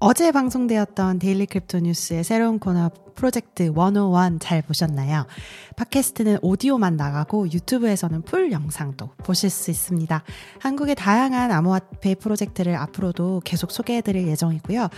어제 방송되었던 Daily Crypto News의 새로운 코너 프로젝트 101 잘 보셨나요? 팟캐스트는 오디오만 나가고 유튜브에서는 full 영상도 보실 수 있습니다. 한국의 다양한 암호화폐 프로젝트를 앞으로도 계속 소개해드릴 예정이고요.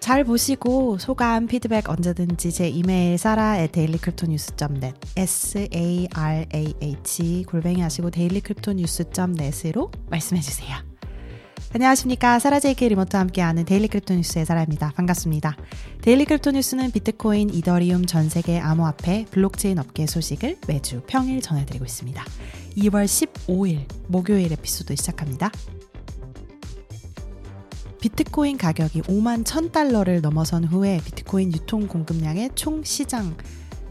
잘 보시고 소감, 피드백 언제든지 제 이메일 사라 dailycryptonews.net s-a-r-a-h 골뱅이 하시고 dailycryptonews.net으로 말씀해 주세요. 안녕하십니까. 사라 JK Remote와 함께하는 Daily Crypto News의 사라입니다. 반갑습니다. Daily Crypto News는 비트코인, 이더리움 전 세계 암호화폐, 블록체인 업계 소식을 매주 평일 전해드리고 있습니다. 2월 15일 목요일 에피소드 시작합니다. 비트코인 가격이 5만 1000달러를 넘어선 후에 비트코인 유통 공급량의 총 시장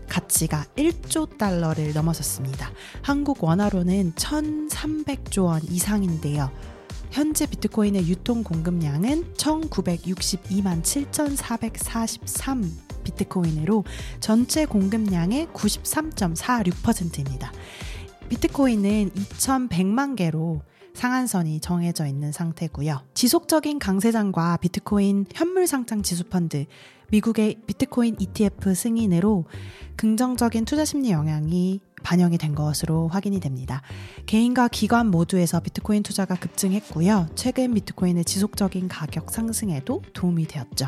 가치가 1조 달러를 넘어섰습니다. 한국 원화로는 1,300조 원 이상인데요. 현재 비트코인의 유통 공급량은 1962만 7,443 비트코인으로 전체 공급량의 93.46%입니다. 비트코인은 2,100만 개로 상한선이 정해져 있는 상태고요. 지속적인 강세장과 비트코인 현물 상장 지수 펀드, 미국의 비트코인 ETF 승인으로 긍정적인 투자 심리 영향이 반영이 된 것으로 확인이 됩니다. 개인과 기관 모두에서 비트코인 투자가 급증했고요. 최근 비트코인의 지속적인 가격 상승에도 도움이 되었죠.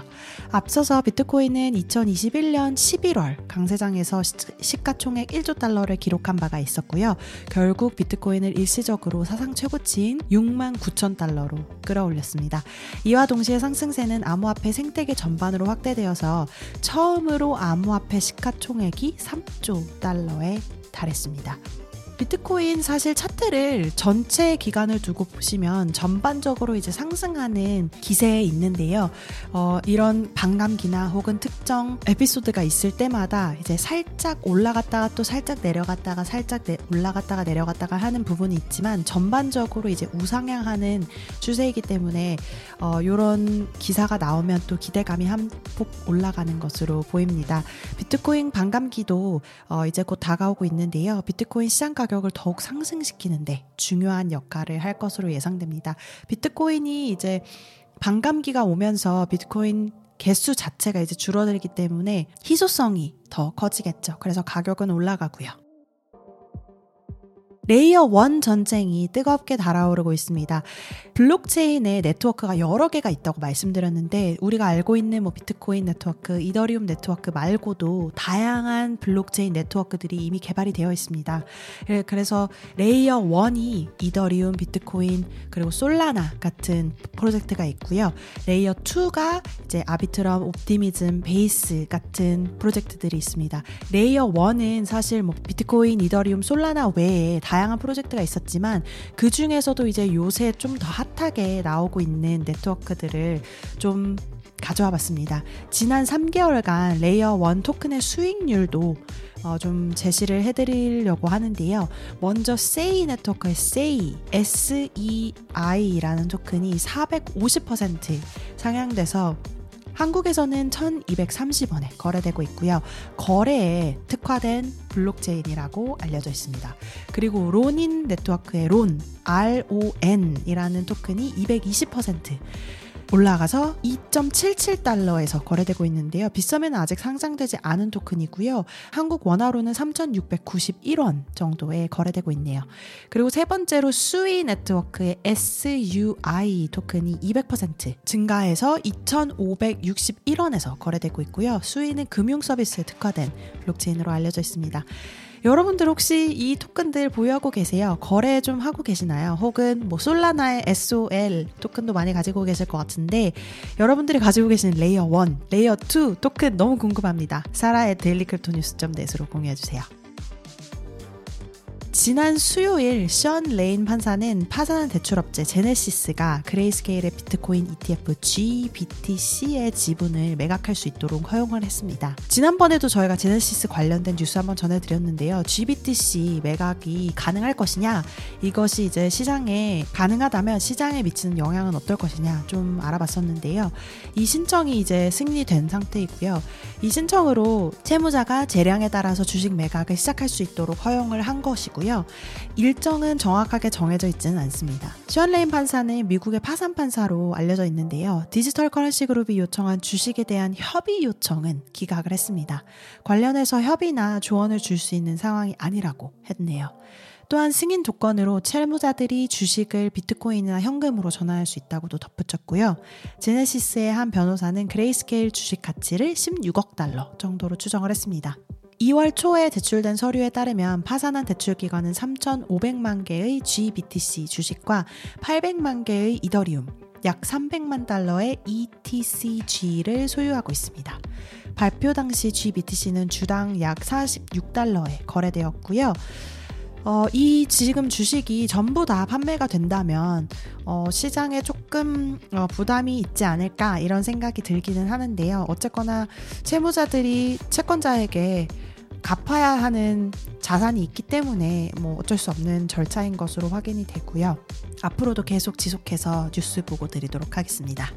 앞서서 비트코인은 2021년 11월 강세장에서 시가총액 1조 달러를 기록한 바가 있었고요. 결국 비트코인을 일시적으로 사상 최고치인 6만 9천 달러로 끌어올렸습니다. 이와 동시에 상승세는 암호화폐 생태계 전반으로 확대되어 서 처음으로 암호화폐 시가총액이 3조 달러에 달했습니다. 비트코인 사실 차트를 전체 기간을 두고 보시면 전반적으로 이제 상승하는 기세에 있는데요. 어, 이런 반감기나 혹은 특정 에피소드가 있을 때마다 이제 살짝 올라갔다가 또 살짝 내려갔다가 살짝 내, 올라갔다가 내려갔다가 하는 부분이 있지만 전반적으로 이제 우상향하는 추세이기 때문에 어, 이런 기사가 나오면 또 기대감이 한 폭 올라가는 것으로 보입니다. 비트코인 반감기도 어, 이제 곧 다가오고 있는데요. 비트코인 시장 가격 을 더욱 상승시키는데 중요한 역할을 할 것으로 예상됩니다. 비트코인이 이제 반감기가 오면서 비트코인 개수 자체가 이제 줄어들기 때문에 희소성이 더 커지겠죠. 그래서 가격은 올라가고요. layer 1 전쟁이 뜨겁게 달아오르고 있습니다. 블록체인의 네트워크가 여러 개가 있다고 말씀드렸는데 우리가 알고 있는 뭐 비트코인 네트워크, 이더리움 네트워크 말고도 다양한 블록체인 네트워크들이 이미 개발이 되어 있습니다. 예, 그래서 layer 1이 이더리움, 비트코인, 그리고 솔라나 같은 프로젝트가 있고요. layer 2가 이제 Arbitrum, Optimism, Base 같은 프로젝트들이 있습니다. layer 1은 사실 뭐 비트코인, 이더리움, 솔라나 외에 다 양한 프로젝트가 있었지만 그 중에서도 이제 요새 좀 더 핫하게 나오고 있는 네트워크들을 좀 가져와 봤습니다. 지난 3개월간 layer 1 토큰의 수익률도 어, 좀 제시를 해드리려고 하는데요. 먼저 Sei 네트워크의 Sei, SEI라는 토큰이 450% 상향돼서 한국에서는 1230원에 거래되고 있고요. 거래에 특화된 블록체인이라고 알려져 있습니다. 그리고 Ronin 네트워크의 론, RON이라는 토큰이 220% 올라가서 2.77달러에서 거래되고 있는데요. 빗썸에는 아직 상장되지 않은 토큰이고요. 한국 원화로는 3,691원 정도에 거래되고 있네요. 그리고 세 번째로 Sui 네트워크의 SUI 토큰이 200% 증가해서 2,561원에서 거래되고 있고요. Sui는 금융 서비스에 특화된 블록체인으로 알려져 있습니다. 여러분들 혹시 이 토큰들 보유하고 계세요? 거래 좀 하고 계시나요? 혹은 뭐 솔라나의 SOL 토큰도 많이 가지고 계실 것 같은데 여러분들이 가지고 계시는 layer 1, layer 2 토큰 너무 궁금합니다. sarah at dailycryptonews.net으로 좀 공유해 주세요. 지난 수요일 션 레인 판사는 파산한 대출업체 제네시스가 그레이스케일의 비트코인 ETF GBTC의 지분을 매각할 수 있도록 허용을 했습니다. 지난번에도 저희가 제네시스 관련된 뉴스 한번 전해드렸는데요. GBTC 매각이 가능할 것이냐, 이것이 이제 시장에 가능하다면 시장에 미치는 영향은 어떨 것이냐 좀 알아봤었는데요. 이 신청이 이제 수리된 상태이고요. 이 신청으로 채무자가 재량에 따라서 주식 매각을 시작할 수 있도록 허용을 한 것이고요. 있고요. 일정은 정확하게 정해져 있지는 않습니다. 션 레인 판사는 미국의 파산 판사로 알려져 있는데요. Digital Currency Group이 요청한 주식에 대한 협의 요청은 기각을 했습니다. 관련해서 협의나 조언을 줄 수 있는 상황이 아니라고 했네요. 또한 승인 조건으로 채무자들이 주식을 비트코인이나 현금으로 전환할 수 있다고도 덧붙였고요. 제네시스의 한 변호사는 그레이스케일 주식 가치를 16억 달러 정도로 추정을 했습니다. 2월 초에 제출된 서류에 따르면 파산한 대출 기관은 3,500만 개의 GBTC 주식과 800만 개의 이더리움, 약 300만 달러의 ETCG를 소유하고 있습니다. 발표 당시 GBTC는 주당 약 46달러에 거래되었고요. 어, 이 지금 주식이 전부 다 판매가 된다면 어, 시장에 조금 어, 부담이 있지 않을까 이런 생각이 들기는 하는데요. 어쨌거나 채무자들이 채권자에게 갚아야 하는 자산이 있기 때문에 뭐 어쩔 수 없는 절차인 것으로 확인이 되고요. 앞으로도 계속 지속해서 뉴스 보고 드리도록 하겠습니다.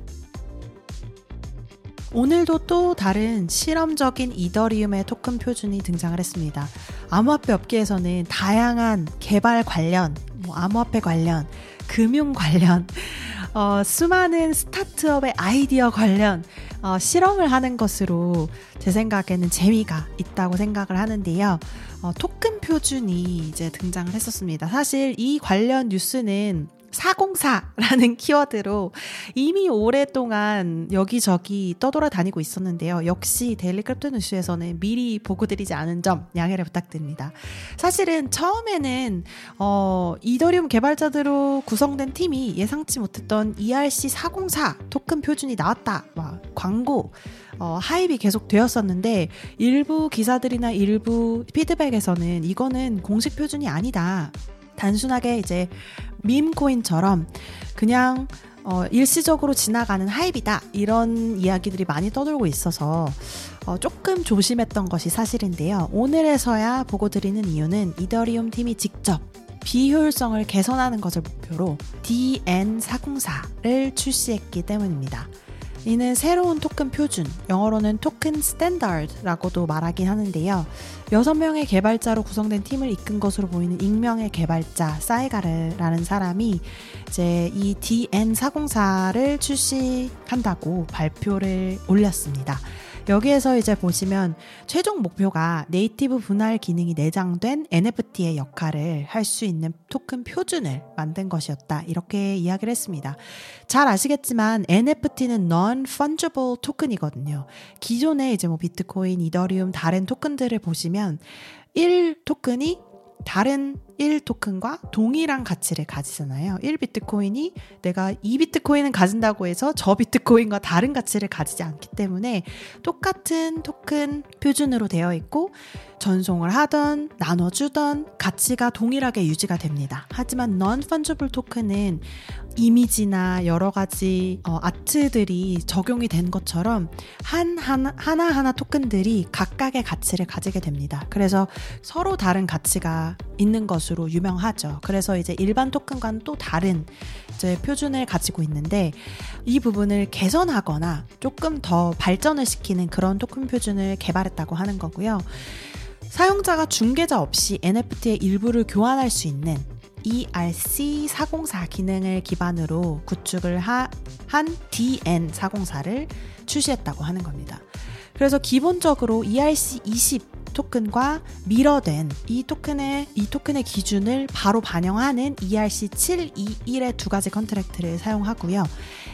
오늘도 또 다른 실험적인 이더리움의 토큰 표준이 등장을 했습니다. 암호화폐 업계에서는 다양한 개발 관련, 뭐 암호화폐 관련, 금융 관련, 어, 수많은 스타트업의 아이디어 관련 어, 실험을 하는 것으로 제 생각에는 재미가 있다고 생각을 하는데요. 어, 토큰 표준이 이제 등장을 했었습니다. 사실 이 관련 뉴스는 404라는 키워드로 이미 오랫동안 여기저기 떠돌아 다니고 있었는데요. 역시 Daily Crypto News에서는 미리 보고드리지 않은 점 양해를 부탁드립니다. 사실은 처음에는 어, 이더리움 개발자들로 구성된 팀이 예상치 못했던 ERC404 토큰 표준이 나왔다. 와, 광고 어, 하입이 계속 되었었는데 일부 기사들이나 일부 피드백에서는 이거는 공식 표준이 아니다. 단순하게 이제 밈코인처럼 그냥 어, 일시적으로 지나가는 하입이다. 이런 이야기들이 많이 떠돌고 있어서 어, 조금 조심했던 것이 사실인데요. 오늘에서야 보고 드리는 이유는 이더리움 팀이 직접 비효율성을 개선하는 것을 목표로 DN404를 출시했기 때문입니다. 이는 새로운 토큰 표준, 영어로는 token standard라고도 말하긴 하는데요. 6명의 개발자로 구성된 팀을 이끈 것으로 보이는 익명의 개발자 사이가르라는 사람이 이제 이 DN404를 출시한다고 발표를 올렸습니다. 여기에서 이제 보시면 최종 목표가 네이티브 분할 기능이 내장된 NFT의 역할을 할 수 있는 토큰 표준을 만든 것이었다. 이렇게 이야기를 했습니다. 잘 아시겠지만 NFT는 Non-Fungible 토큰이거든요. 기존에 이제 뭐 비트코인, 이더리움, 다른 토큰들을 보시면 1 토큰이 다른 1 토큰과 동일한 가치를 가지잖아요. 1 비트코인이 내가 2 비트코인은 가진다고 해서 저 비트코인과 다른 가치를 가지지 않기 때문에 똑같은 토큰 표준으로 되어 있고 전송을 하던 나눠주던 가치가 동일하게 유지가 됩니다. 하지만 non-fungible 토큰은 이미지나 여러 가지 어, 아트들이 적용이 된 것처럼 한 하나, 하나하나 토큰들이 각각의 가치를 가지게 됩니다. 그래서 서로 다른 가치가 있는 것으로 유명하죠. 그래서 이제 일반 토큰과는 또 다른 이제 표준을 가지고 있는데 이 부분을 개선하거나 조금 더 발전을 시키는 그런 토큰 표준을 개발했다고 하는 거고요. 사용자가 중개자 없이 NFT의 일부를 교환할 수 있는 ERC404 기능을 기반으로 구축을 하, 한 DN404를 출시했다고 하는 겁니다. 그래서 기본적으로 ERC20 토큰과 미러된 이 토큰의 이 토큰의 기준을 바로 반영하는 ERC721의 두 가지 컨트랙트를 사용하고요.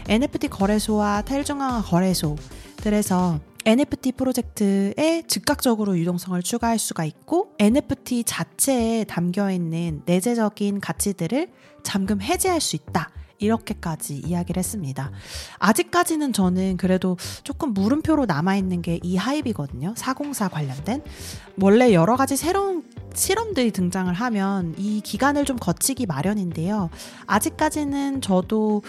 NFT 거래소와 탈중앙화 거래소들에서 NFT 프로젝트에 즉각적으로 유동성을 추가할 수가 있고 NFT 자체에 담겨 있는 내재적인 가치들을 잠금 해제할 수 있다. 이렇게까지 이야기를 했습니다. 아직까지는 저는 그래도 조금 물음표로 남아있는 게 이 하입이거든요. 404 관련된. 원래 여러 가지 새로운 실험들이 등장을 하면 이 기간을 좀 거치기 마련인데요. 아직까지는 저도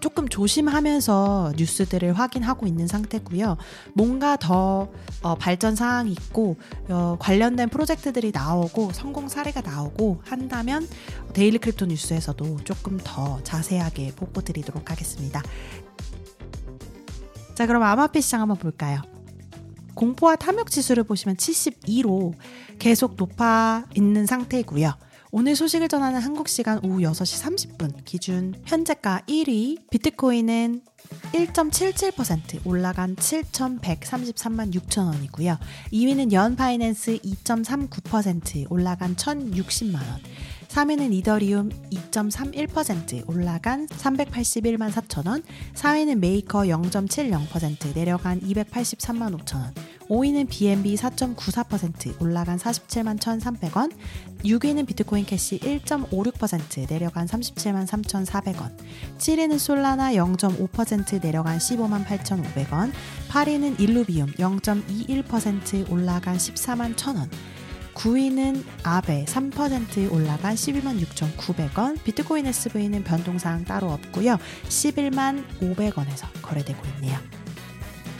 조금 조심하면서 뉴스들을 확인하고 있는 상태고요. 뭔가 더 어, 발전 사항이 있고 어, 관련된 프로젝트들이 나오고 성공 사례가 나오고 한다면 Daily Crypto News에서도 조금 더 자세하게 보고 드리도록 하겠습니다. 자, 그럼 암호화폐 시장 한번 볼까요? 공포와 탐욕 지수를 보시면 72로 계속 높아 있는 상태고요. 오늘 소식을 전하는 한국 시간 오후 6시 30분 기준 현재가 1위 비트코인은 1.77% 올라간 7,133만 6천 원이고요. 2위는 연 파이낸스 2.39% 올라간 1,060만 원. 3위는 이더리움 2.31% 올라간 381만 4천 원, 4위는 메이커 0.70% 내려간 283만 5천 원, 5위는 BNB 4.94% 올라간 47만 1,300원, 6위는 비트코인 캐시 1.56% 내려간 37만 3,400원, 7위는 솔라나 0.5% 내려간 15만 8,500원, 8위는 일루비움 0.21% 올라간 14만 1,000원, 9위는 아베 3% 올라간 12만 6,900원, 비트코인 SV는 변동사항 따로 없고요. 11만 500원에서 거래되고 있네요.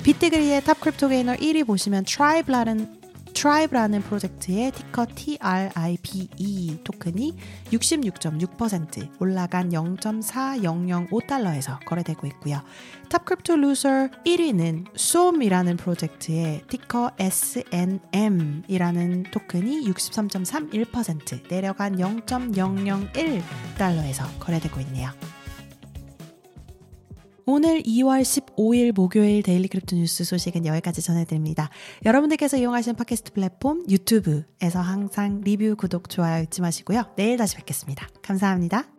비트디그리의 top crypto gainer 1위 보시면 트라이브라는 트라이브라는 프로젝트의 ticker TRIBE 토큰이 66.6% 올라간 0.4005달러에서 거래되고 있고요. top crypto loser 1위는 솜이라는 프로젝트의 ticker SNM이라는 토큰이 63.31% 내려간 0.001달러에서 거래되고 있네요. 오늘 2월 15일 목요일 Daily Crypto News 소식은 여기까지 전해드립니다. 여러분들께서 이용하시는 팟캐스트 플랫폼 유튜브에서 항상 리뷰, 구독, 좋아요 잊지 마시고요. 내일 다시 뵙겠습니다. 감사합니다.